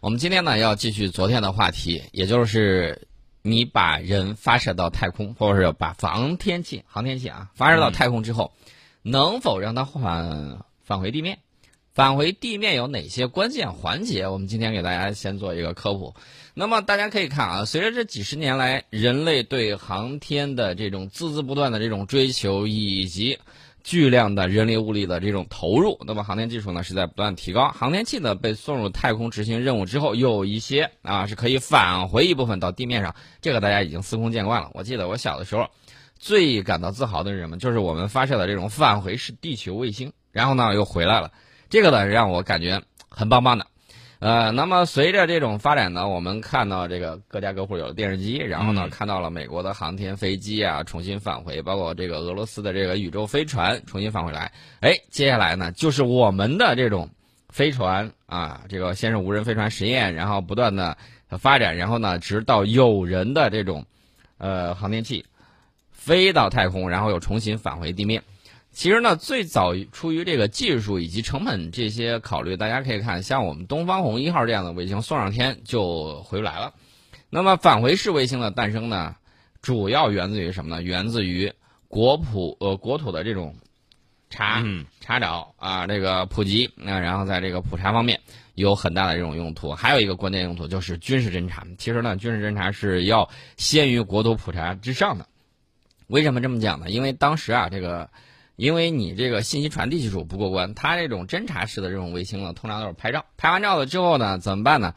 我们今天呢要继续昨天的话题，也就是你把人发射到太空，或者是把航天器、航天器啊发射到太空之后，能否让它返返回地面？返回地面有哪些关键环节？我们今天给大家先做一个科普。那么大家可以看啊，随着这几十年来人类对航天的这种孜孜不断的这种追求，以及巨量的人力物力的这种投入，那么航天技术呢是在不断提高。航天器呢被送入太空执行任务之后，有一些啊是可以返回一部分到地面上，这个大家已经司空见惯了。我记得我小的时候，最感到自豪的是什么？就是我们发射的这种返回式地球卫星，然后呢又回来了。这个呢让我感觉很棒棒的，呃，那么随着这种发展呢，我们看到这个各家各户有了电视机，然后呢看到了美国的航天飞机啊重新返回，包括这个俄罗斯的这个宇宙飞船重新返回来，哎，接下来呢就是我们的这种飞船啊，这个先是无人飞船实验，然后不断的发展，然后呢直到有人的这种呃航天器飞到太空，然后又重新返回地面。其实呢，最早出于这个技术以及成本这些考虑，大家可以看，像我们东方红一号这样的卫星送上天就回不来了。那么返回式卫星的诞生呢，主要源自于什么呢？源自于国普呃国土的这种查查找啊，这个普及啊然后在这个普查方面有很大的这种用途。还有一个关键用途就是军事侦察。其实呢，军事侦察是要先于国土普查之上的。为什么这么讲呢？因为当时啊，这个。因为你这个信息传递技术不过关，它这种侦察式的这种卫星呢，通常都是拍照，拍完照了之后呢，怎么办呢？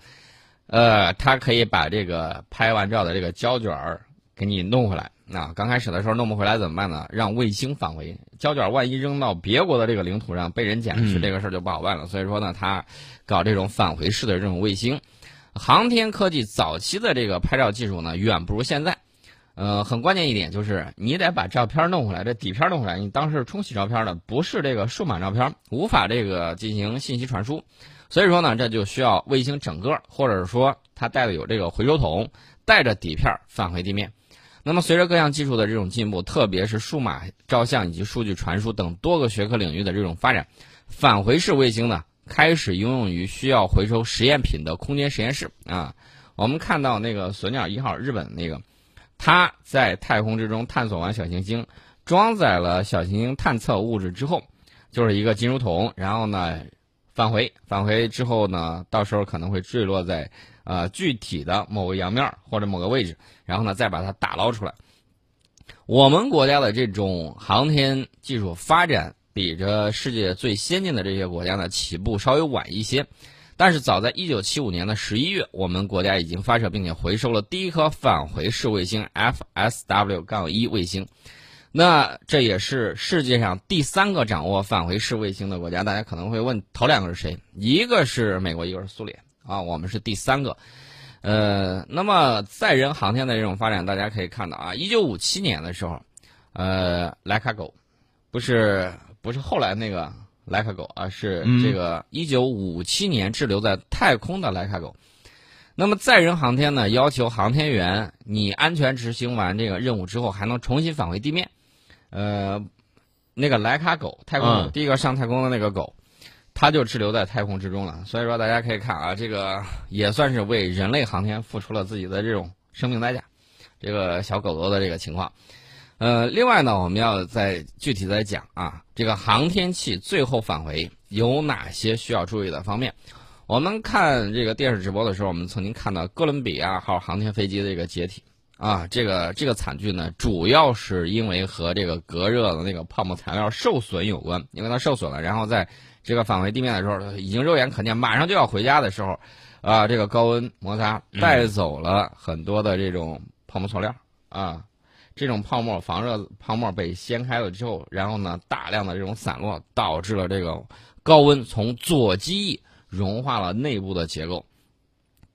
呃，它可以把这个拍完照的这个胶卷儿给你弄回来。那刚开始的时候弄不回来怎么办呢？让卫星返回胶卷，万一扔到别国的这个领土上被人捡去，这个事儿就不好办了。所以说呢，他搞这种返回式的这种卫星，航天科技早期的这个拍照技术呢，远不如现在。呃，很关键一点就是你得把照片弄回来，这底片弄回来。你当时冲洗照片的不是这个数码照片，无法这个进行信息传输。所以说呢，这就需要卫星整个，或者说它带的有这个回收桶，带着底片返回地面。那么随着各项技术的这种进步，特别是数码照相以及数据传输等多个学科领域的这种发展，返回式卫星呢开始应用于需要回收实验品的空间实验室啊。我们看到那个隼鸟一号，日本那个。它在太空之中探索完小行星，装载了小行星探测物质之后，就是一个金属桶，然后呢返回，返回之后呢，到时候可能会坠落在呃具体的某个洋面或者某个位置，然后呢再把它打捞出来。我们国家的这种航天技术发展，比着世界最先进的这些国家呢起步稍微晚一些。但是早在一九七五年的十一月，我们国家已经发射并且回收了第一颗返回式卫星 FSW- 杠一卫星，那这也是世界上第三个掌握返回式卫星的国家。大家可能会问，头两个是谁？一个是美国，一个是苏联啊，我们是第三个。呃，那么载人航天的这种发展，大家可以看到啊，一九五七年的时候，呃，莱卡狗，不是不是后来那个。莱卡狗啊，是这个一九五七年滞留在太空的莱卡狗。那么载人航天呢，要求航天员你安全执行完这个任务之后，还能重新返回地面。呃，那个莱卡狗，太空第一个上太空的那个狗，它就滞留在太空之中了。所以说，大家可以看啊，这个也算是为人类航天付出了自己的这种生命代价。这个小狗狗的这个情况。呃，另外呢，我们要再具体再讲啊，这个航天器最后返回有哪些需要注意的方面？我们看这个电视直播的时候，我们曾经看到哥伦比亚号航天飞机的这个解体啊，这个这个惨剧呢，主要是因为和这个隔热的那个泡沫材料受损有关，因为它受损了，然后在这个返回地面的时候，已经肉眼可见，马上就要回家的时候，啊，这个高温摩擦带走了很多的这种泡沫塑料啊。这种泡沫防热泡沫被掀开了之后，然后呢，大量的这种散落，导致了这个高温从左机翼融化了内部的结构，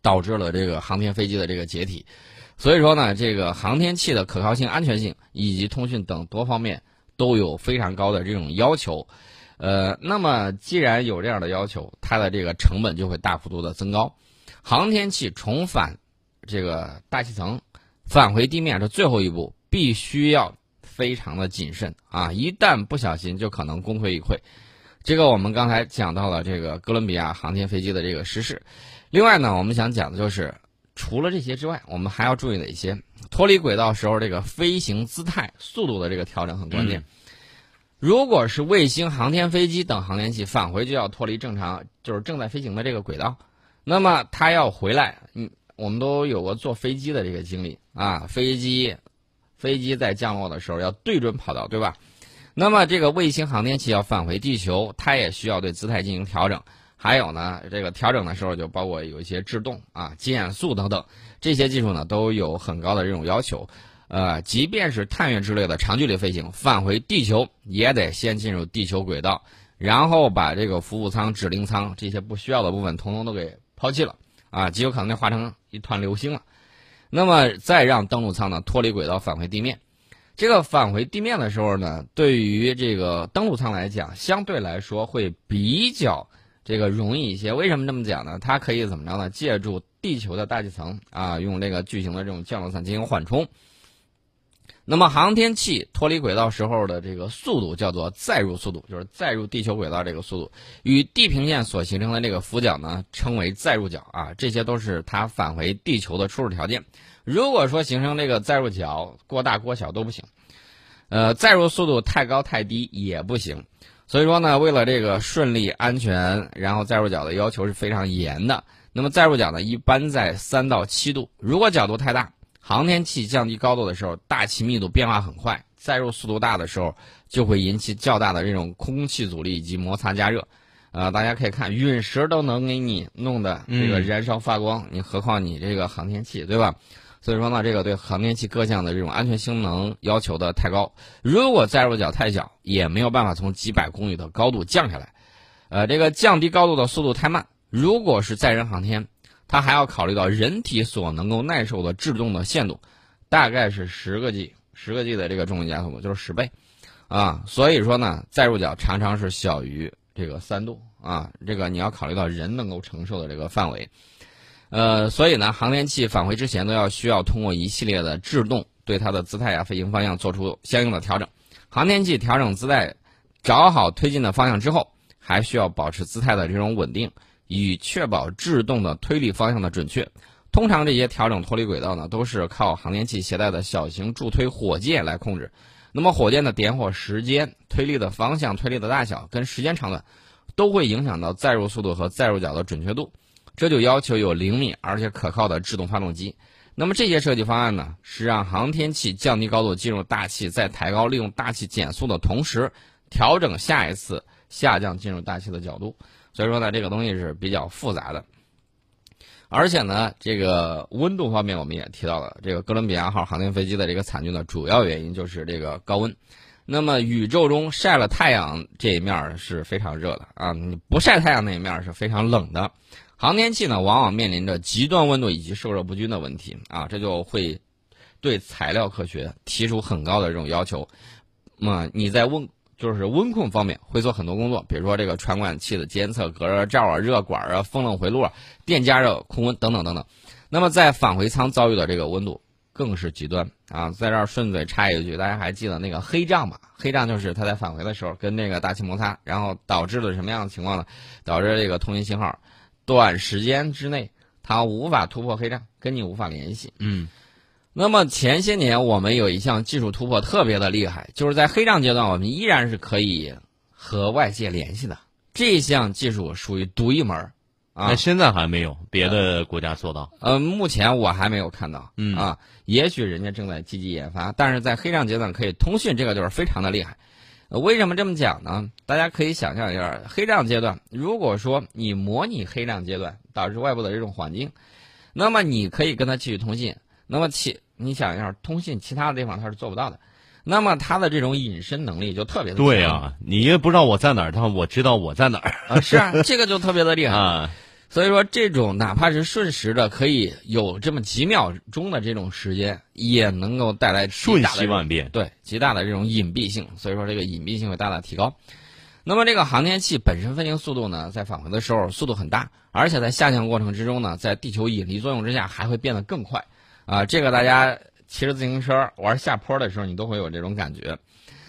导致了这个航天飞机的这个解体。所以说呢，这个航天器的可靠性、安全性以及通讯等多方面都有非常高的这种要求。呃，那么既然有这样的要求，它的这个成本就会大幅度的增高。航天器重返这个大气层，返回地面这最后一步。必须要非常的谨慎啊！一旦不小心，就可能功亏一篑。这个我们刚才讲到了这个哥伦比亚航天飞机的这个失事，另外呢，我们想讲的就是，除了这些之外，我们还要注意哪些？脱离轨道时候，这个飞行姿态、速度的这个调整很关键。如果是卫星、航天飞机等航天器返回就要脱离正常，就是正在飞行的这个轨道，那么它要回来，嗯，我们都有过坐飞机的这个经历啊，飞机，飞机在降落的时候要对准跑道，对吧？那么这个卫星航天器要返回地球，它也需要对姿态进行调整。还有呢，这个调整的时候就包括有一些制动啊、减速等等，这些技术呢都有很高的这种要求。呃，即便是探月之类的长距离飞行，返回地球也得先进入地球轨道，然后把这个服务舱、指令舱这些不需要的部分统统都给抛弃了啊，极有可能就化成一团流星了。那么再让登陆舱呢脱离轨道返回地面，这个返回地面的时候呢，对于这个登陆舱来讲，相对来说会比较这个容易一些。为什么这么讲呢？它可以怎么着呢？借助地球的大气层啊，用这个巨型的这种降落伞进行缓冲。那么航天器脱离轨道时候的这个速度叫做载入速度，就是载入地球轨道这个速度，与地平线所形成的这个俯角呢称为载入角啊，这些都是它返回地球的初始条件。如果说形成这个载入角过大过小都不行，呃，载入速度太高太低也不行。所以说呢，为了这个顺利安全，然后载入角的要求是非常严的。那么载入角呢，一般在三到七度，如果角度太大。航天器降低高度的时候，大气密度变化很快，载入速度大的时候，就会引起较大的这种空气阻力以及摩擦加热。呃，大家可以看，陨石都能给你弄的这个燃烧发光，你何况你这个航天器，对吧？所以说呢，这个对航天器各项的这种安全性能要求的太高。如果载入角太小，也没有办法从几百公里的高度降下来。呃，这个降低高度的速度太慢，如果是载人航天。它还要考虑到人体所能够耐受的制动的限度，大概是十个 G，十个 G 的这个重力加速度就是十倍，啊，所以说呢，载入角常常是小于这个三度啊，这个你要考虑到人能够承受的这个范围，呃，所以呢，航天器返回之前都要需要通过一系列的制动，对它的姿态啊、飞行方向做出相应的调整。航天器调整姿态，找好推进的方向之后，还需要保持姿态的这种稳定。以确保制动的推力方向的准确。通常这些调整脱离轨道呢，都是靠航天器携带的小型助推火箭来控制。那么火箭的点火时间、推力的方向、推力的大小跟时间长短，都会影响到载入速度和载入角的准确度。这就要求有灵敏而且可靠的制动发动机。那么这些设计方案呢，是让航天器降低高度进入大气，再抬高，利用大气减速的同时，调整下一次下降进入大气的角度。所以说呢，这个东西是比较复杂的，而且呢，这个温度方面我们也提到了，这个哥伦比亚号航天飞机的这个惨剧的主要原因就是这个高温。那么宇宙中晒了太阳这一面是非常热的啊，你不晒太阳那一面是非常冷的。航天器呢，往往面临着极端温度以及受热不均的问题啊，这就会对材料科学提出很高的这种要求。那么你在温就是温控方面会做很多工作，比如说这个传感器的监测、隔热罩啊、热管啊、风冷回路啊、电加热、控温等等等等。那么在返回舱遭遇的这个温度更是极端啊！在这儿顺嘴插一句，大家还记得那个黑障吧？黑障就是它在返回的时候跟那个大气摩擦，然后导致了什么样的情况呢？导致这个通信信号短时间之内它无法突破黑障，跟你无法联系。嗯。那么前些年我们有一项技术突破特别的厉害，就是在黑障阶段，我们依然是可以和外界联系的。这项技术属于独一门儿啊，现在还没有别的国家做到。呃，目前我还没有看到。嗯啊，也许人家正在积极研发，但是在黑障阶段可以通讯，这个就是非常的厉害。为什么这么讲呢？大家可以想象一下，黑障阶段，如果说你模拟黑障阶段导致外部的这种环境，那么你可以跟他继续通信。那么其你想一下，通信其他的地方它是做不到的，那么它的这种隐身能力就特别的对啊，你也不知道我在哪儿，但我知道我在哪儿啊，是啊，这个就特别的厉害啊。所以说，这种哪怕是瞬时的，可以有这么几秒钟的这种时间，也能够带来瞬息万变，对极大的这种隐蔽性。所以说，这个隐蔽性会大大提高。那么，这个航天器本身飞行速度呢，在返回的时候速度很大，而且在下降过程之中呢，在地球引力作用之下还会变得更快。啊，这个大家骑着自行车玩下坡的时候，你都会有这种感觉。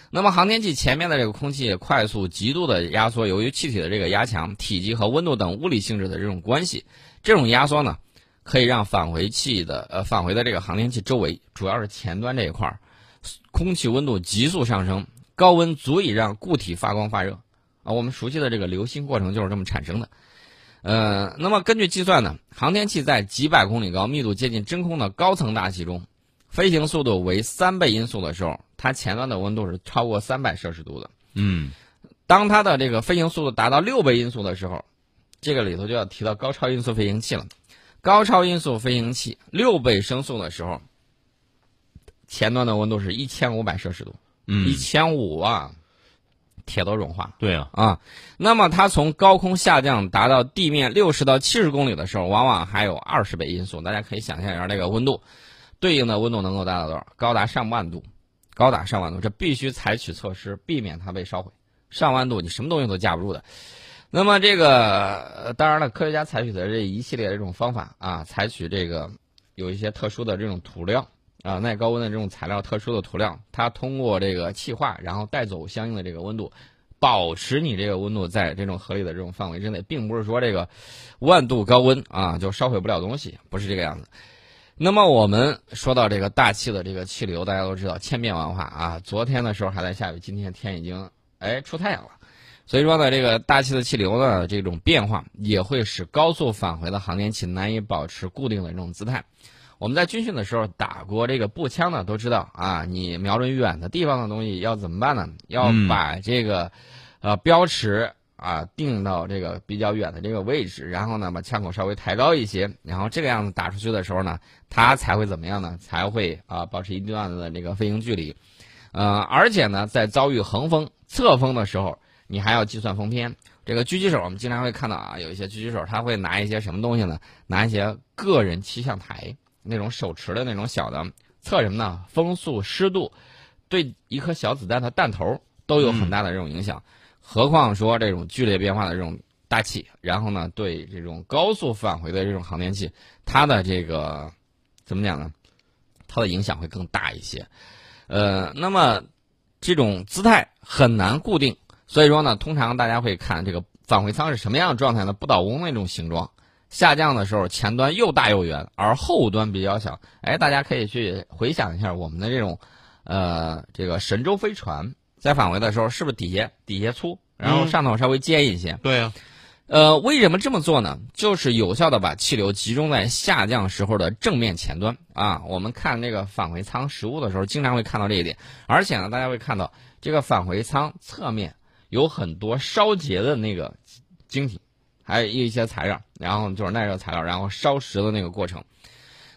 那么航天器前面的这个空气快速、极度的压缩，由于气体的这个压强、体积和温度等物理性质的这种关系，这种压缩呢，可以让返回器的呃返回的这个航天器周围，主要是前端这一块儿，空气温度急速上升，高温足以让固体发光发热啊。我们熟悉的这个流星过程就是这么产生的。呃，那么根据计算呢，航天器在几百公里高、密度接近真空的高层大气中，飞行速度为三倍音速的时候，它前端的温度是超过三百摄氏度的。嗯，当它的这个飞行速度达到六倍音速的时候，这个里头就要提到高超音速飞行器了。高超音速飞行器六倍声速的时候，前端的温度是一千五百摄氏度，嗯一千五啊，铁都融化。对啊，啊，那么它从高空下降达到地面六十到七十公里的时候，往往还有二十倍音速。大家可以想象一下这个温度，对应的温度能够达到多少？高达上万度，高达上万度，这必须采取措施避免它被烧毁。上万度，你什么东西都架不住的。那么这个，呃当然了，科学家采取的这一系列这种方法啊，采取这个有一些特殊的这种涂料啊，耐高温的这种材料，特殊的涂料，它通过这个气化，然后带走相应的这个温度，保持你这个温度在这种合理的这种范围之内，并不是说这个万度高温啊就烧毁不了东西，不是这个样子。那么我们说到这个大气的这个气流，大家都知道千变万化啊。昨天的时候还在下雨，今天天已经哎出太阳了。所以说呢，这个大气的气流呢，这种变化也会使高速返回的航天器难以保持固定的这种姿态。我们在军训的时候打过这个步枪呢，都知道啊，你瞄准远的地方的东西要怎么办呢？要嗯把这个呃标尺啊定到这个比较远的这个位置，然后呢把枪口稍微抬高一些，然后这个样子打出去的时候呢，它才会怎么样呢？才会啊保持一定的这个飞行距离。呃，而且呢，在遭遇横风、侧风的时候，你还要计算风偏。这个狙击手，我们经常会看到啊，有一些狙击手他会拿一些什么东西呢？拿一些个人气象台，那种手持的那种小的，测什么呢？风速、湿度，对一颗小子弹的弹头都有很大的这种影响。何况说这种剧烈变化的这种大气，然后呢，对这种高速返回的这种航天器，它的这个怎么讲呢？它的影响会更大一些。呃，那么这种姿态很难固定，所以说呢，通常大家会看这个返回舱是什么样的状态呢？不倒翁那种形状，下降的时候前端又大又圆，而后端比较小。哎，大家可以去回想一下我们的这种，呃，这个神舟飞船在返回的时候，是不是底下底下粗，然后嗯上头稍微尖一些？对啊，呃，为什么这么做呢？就是有效的把气流集中在下降时候的正面前端啊。我们看那个返回舱实物的时候，经常会看到这一点。而且呢，大家会看到这个返回舱侧面有很多烧结的那个晶体，还有一些材料，然后就是耐热材料，然后烧蚀的那个过程。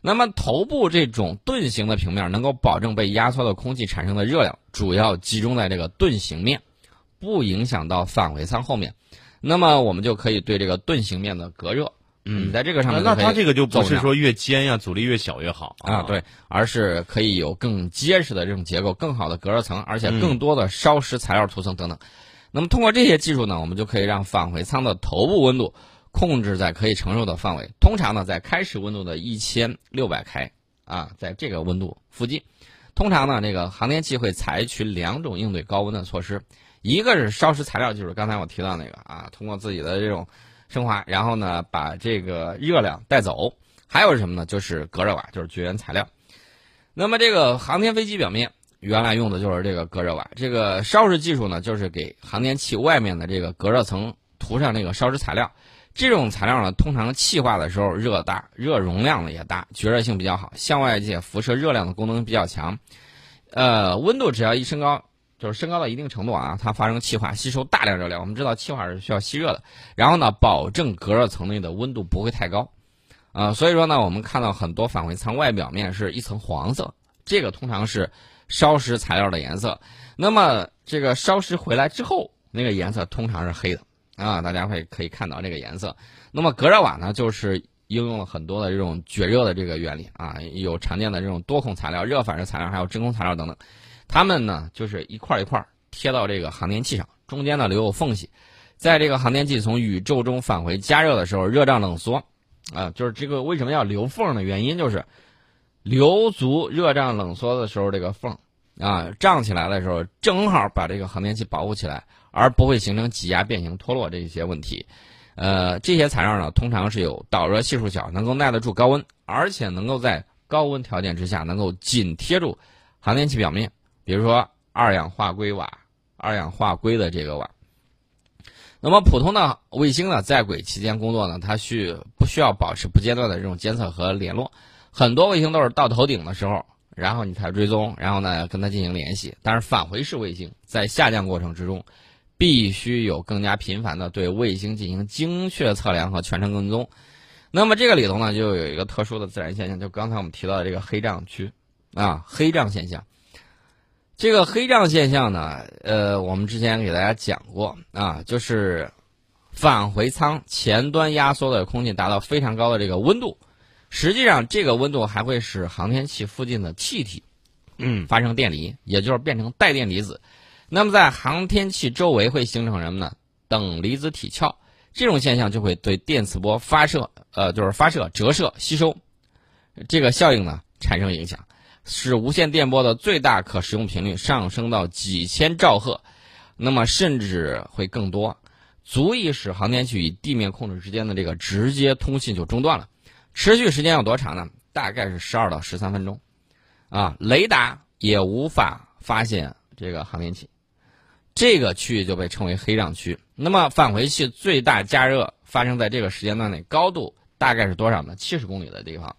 那么头部这种盾形的平面能够保证被压缩的空气产生的热量主要集中在这个盾形面，不影响到返回舱后面。那么我们就可以对这个盾形面的隔热，嗯在这个上面那它这个就不是说越尖呀，阻力越小越好啊，对，而是可以有更结实的这种结构，更好的隔热层，而且更多的烧蚀材料涂层等等。那么通过这些技术呢，我们就可以让返回舱的头部温度控制在可以承受的范围，通常呢在开始温度的一千六百开啊，在这个温度附近。通常呢，这个航天器会采取两种应对高温的措施，一个是烧蚀材料，就是刚才我提到那个啊，通过自己的这种升华，然后呢把这个热量带走。还有什么呢？就是隔热瓦，就是绝缘材料。那么这个航天飞机表面原来用的就是这个隔热瓦，这个烧蚀技术呢，就是给航天器外面的这个隔热层涂上那个烧蚀材料。这种材料呢，通常气化的时候热大，热容量呢也大，绝热性比较好，向外界辐射热量的功能比较强。呃，温度只要一升高，就是升高到一定程度啊，它发生气化，吸收大量热量。我们知道气化是需要吸热的，然后呢，保证隔热层内的温度不会太高。啊、所以说呢，我们看到很多返回舱外表面是一层黄色，这个通常是烧蚀材料的颜色。那么这个烧蚀回来之后，那个颜色通常是黑的啊，大家会可以看到这个颜色。那么隔热瓦呢，就是应用了很多的这种绝热的这个原理啊，有常见的这种多孔材料、热反射材料，还有真空材料等等。它们呢，就是一块一块贴到这个航天器上，中间呢留有缝隙，在这个航天器从宇宙中返回加热的时候，热胀冷缩。啊，就是这个为什么要留缝的原因，就是留足热胀冷缩的时候，这个缝啊胀起来的时候，正好把这个航天器保护起来，而不会形成挤压、变形、脱落这一些问题。呃，这些材料呢，通常是有导热系数小，能够耐得住高温，而且能够在高温条件之下能够紧贴住航天器表面。比如说二氧化硅瓦、二氧化硅的这个瓦。那么普通的卫星呢，在轨期间工作呢，它需不需要保持不间断的这种监测和联络？很多卫星都是到头顶的时候，然后你才追踪，然后呢跟它进行联系。但是返回式卫星在下降过程之中。必须有更加频繁的对卫星进行精确测量和全程跟踪。那么这个里头呢，就有一个特殊的自然现象，就刚才我们提到的这个黑障区啊，黑障现象。这个黑障现象呢，呃，我们之前给大家讲过啊，就是返回舱前端压缩的空气达到非常高的这个温度，实际上这个温度还会使航天器附近的气体嗯发生电离，也就是变成带电离子。那么在航天器周围会形成什么呢？等离子体壳，这种现象就会对电磁波发射，呃，就是发射、折射、吸收这个效应呢产生影响，使无线电波的最大可使用频率上升到几千兆赫，那么甚至会更多，足以使航天器与地面控制之间的这个直接通信就中断了。持续时间有多长呢？大概是十二到十三分钟，啊，雷达也无法发现这个航天器。这个区域就被称为黑障区。那么返回器最大加热发生在这个时间段内，高度大概是多少呢？七十公里的地方，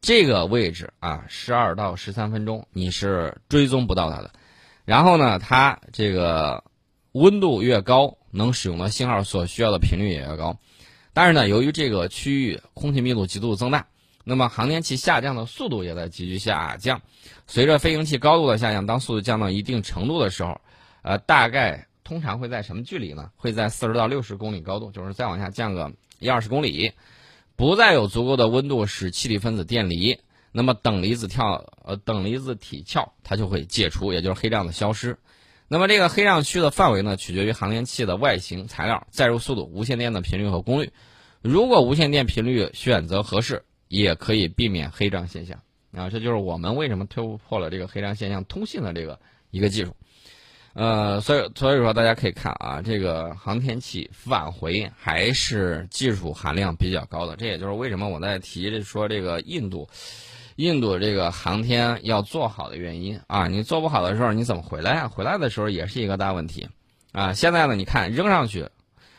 这个位置啊，十二到十三分钟你是追踪不到它的。然后呢，它这个温度越高，能使用的信号所需要的频率也越高。但是呢，由于这个区域空气密度极度增大，那么航天器下降的速度也在急剧下降。随着飞行器高度的下降，当速度降到一定程度的时候，呃，大概通常会在什么距离呢？会在四十到六十公里高度，就是再往下降个一二十公里，不再有足够的温度使气体分子电离，那么等离子跳呃等离子体壳它就会解除，也就是黑障的消失。那么这个黑障区的范围呢，取决于航天器的外形、材料、载入速度、无线电的频率和功率。如果无线电频率选择合适，也可以避免黑障现象。啊，这就是我们为什么突破了这个黑障现象通信的这个一个技术。呃，所以所以说大家可以看啊，这个航天器返回还是技术含量比较高的。这也就是为什么我在提说这个印度，印度这个航天要做好的原因啊。你做不好的时候，你怎么回来啊？回来的时候也是一个大问题啊。现在呢，你看扔上去，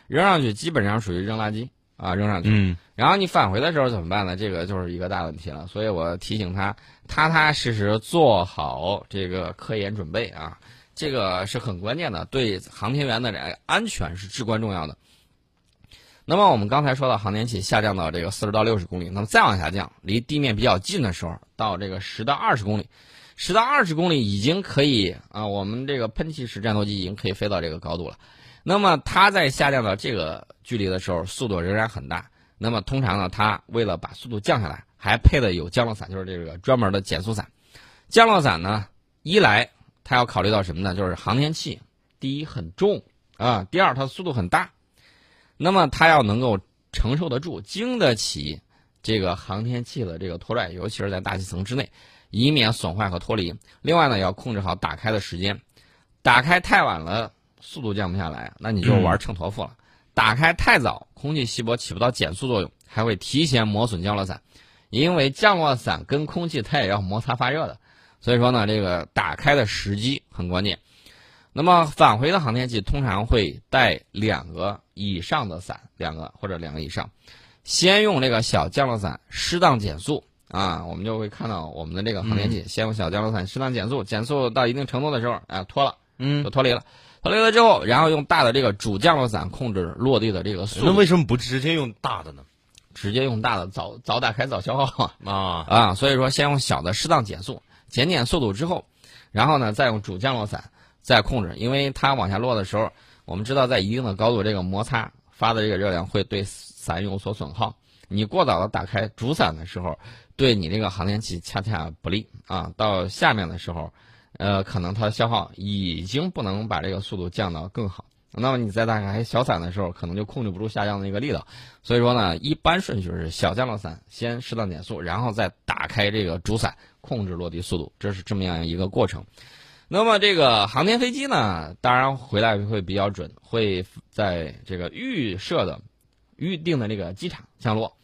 扔上去基本上属于扔垃圾啊，扔上去。嗯。然后你返回的时候怎么办呢？这个就是一个大问题了。所以我提醒他，踏踏实实做好这个科研准备啊。这个是很关键的，对航天员的这个安全是至关重要的。那么我们刚才说到航天器下降到这个四十到六十公里，那么再往下降，离地面比较近的时候，到这个十到二十公里，十到二十公里已经可以啊，我们这个喷气式战斗机已经可以飞到这个高度了。那么它在下降到这个距离的时候，速度仍然很大。那么通常呢，它为了把速度降下来，还配的有降落伞，就是这个专门的减速伞。降落伞呢，一来它要考虑到什么呢？就是航天器，第一很重啊，第二它速度很大，那么它要能够承受得住、经得起这个航天器的这个拖拽，尤其是在大气层之内，以免损坏和脱离。另外呢，要控制好打开的时间，打开太晚了，速度降不下来，那你就玩秤砣腹了；打开太早，空气稀薄起不到减速作用，还会提前磨损降落伞，因为降落伞跟空气它也要摩擦发热的。所以说呢，这个打开的时机很关键。那么返回的航天器通常会带两个以上的伞，两个或者两个以上。先用这个小降落伞适当减速啊，我们就会看到我们的这个航天器先用小降落伞适当减速，减速到一定程度的时候，啊，脱了，嗯就脱离了。脱离了之后，然后用大的这个主降落伞控制落地的这个速度。那为什么不直接用大的呢？直接用大的早早打开早消耗 啊啊，所以说先用小的适当减速。减减速度之后，然后呢，再用主降落伞再控制，因为它往下落的时候，我们知道在一定的高度，这个摩擦发的这个热量会对伞有所损耗。你过早的打开主伞的时候，对你这个航天器恰恰不利啊。到下面的时候，呃，可能它的消耗已经不能把这个速度降到更好。那么你在打开小伞的时候，可能就控制不住下降的一个力道。所以说呢，一般顺序是小降落伞先适当减速，然后再打开这个主伞。控制落地速度，这是这么样一个过程。那么这个航天飞机呢，当然回来会比较准，会在这个预设的预定的这个机场降落。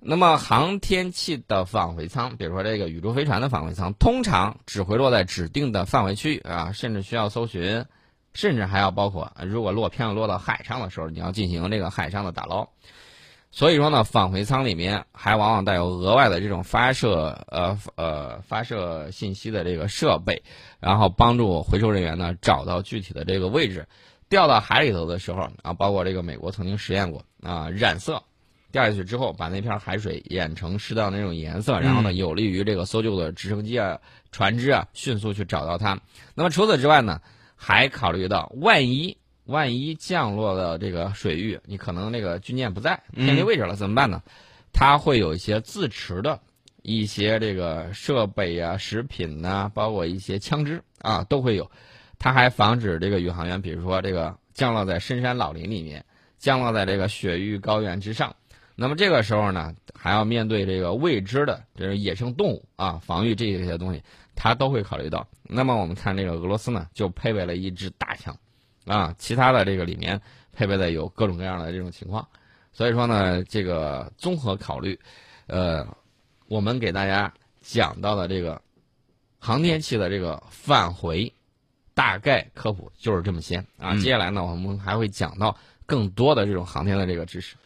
那么航天器的返回舱，比如说这个宇宙飞船的返回舱，通常只会落在指定的范围区域啊，甚至需要搜寻，甚至还要包括如果落偏了落到海上的时候，你要进行这个海上的打捞。所以说呢，返回舱里面还往往带有额外的这种发射呃呃发射信息的这个设备，然后帮助回收人员呢找到具体的这个位置。掉到海里头的时候啊，包括这个美国曾经实验过啊，染色。掉下去之后，把那片海水染成适当的那种颜色，然后呢，有利于这个搜救的直升机啊、船只啊迅速去找到它。那么除此之外呢，还考虑到万一万一降落的这个水域，你可能那个军舰不在，偏离位置了，怎么办呢？它会有一些自持的一些这个设备啊、食品呐，包括一些枪支啊，都会有。它还防止这个宇航员，比如说这个降落在深山老林里面，降落在这个雪域高原之上。那么这个时候呢，还要面对这个未知的这是野生动物啊，防御这些东西，它都会考虑到。那么我们看这个俄罗斯呢，就配备了一支大枪，啊，其他的这个里面配备的有各种各样的这种情况。所以说呢，这个综合考虑，呃，我们给大家讲到的这个航天器的这个返回，大概科普就是这么些啊。接下来呢，我们还会讲到更多的这种航天的这个知识。